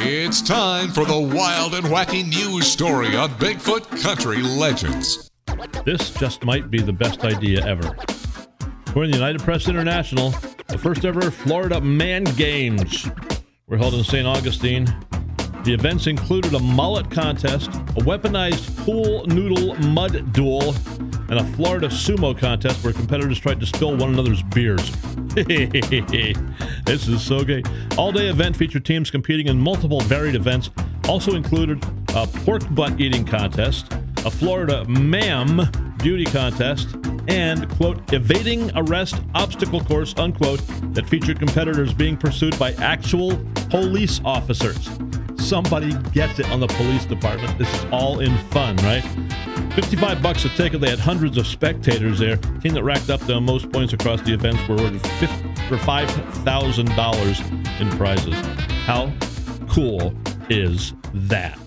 It's time for the wild and wacky news story on Bigfoot Country Legends. This just might be the best idea ever. According to the United Press International, the first ever Florida Man Games were held in St. Augustine. The events included a mullet contest, a weaponized pool noodle mud duel, and a Florida sumo contest where competitors tried to spill one another's beers. this is so gay. All day event featured teams competing in multiple varied events. Also included a pork butt eating contest, a Florida ma'am beauty contest, and, quote, evading arrest obstacle course, unquote, that featured competitors being pursued by actual police officers. Somebody gets it on the police department. This is all in fun, right? 55 bucks a ticket. They had hundreds of spectators there. Team that racked up the most points across the events were awarded for $5,000 in prizes. How cool is that?